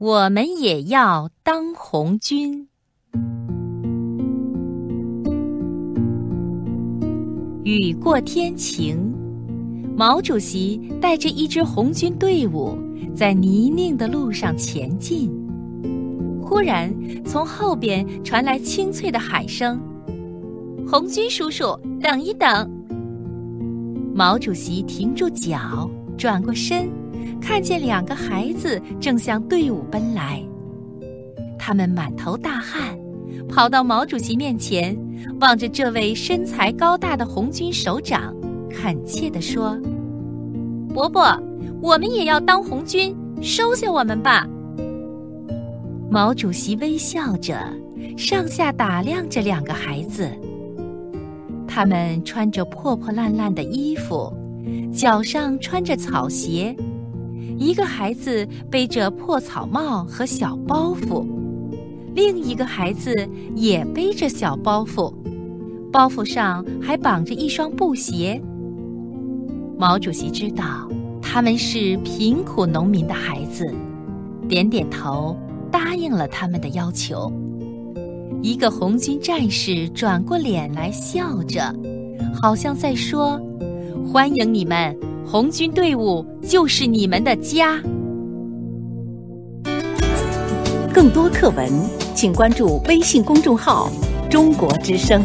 我们也要当红军。雨过天晴，毛主席带着一支红军队伍在泥泞的路上前进。忽然，从后边传来清脆的喊声：“红军叔叔，等一等！”毛主席停住脚，转过身。看见两个孩子正向队伍奔来，他们满头大汗，跑到毛主席面前，望着这位身材高大的红军首长，恳切地说：“伯伯，我们也要当红军，收下我们吧。”毛主席微笑着，上下打量着两个孩子，他们穿着破破烂烂的衣服，脚上穿着草鞋。一个孩子背着破草帽和小包袱，另一个孩子也背着小包袱，包袱上还绑着一双布鞋。毛主席知道他们是贫苦农民的孩子，点点头答应了他们的要求。一个红军战士转过脸来笑着，好像在说：“欢迎你们。”红军队伍就是你们的家。更多课文，请关注微信公众号“中国之声”。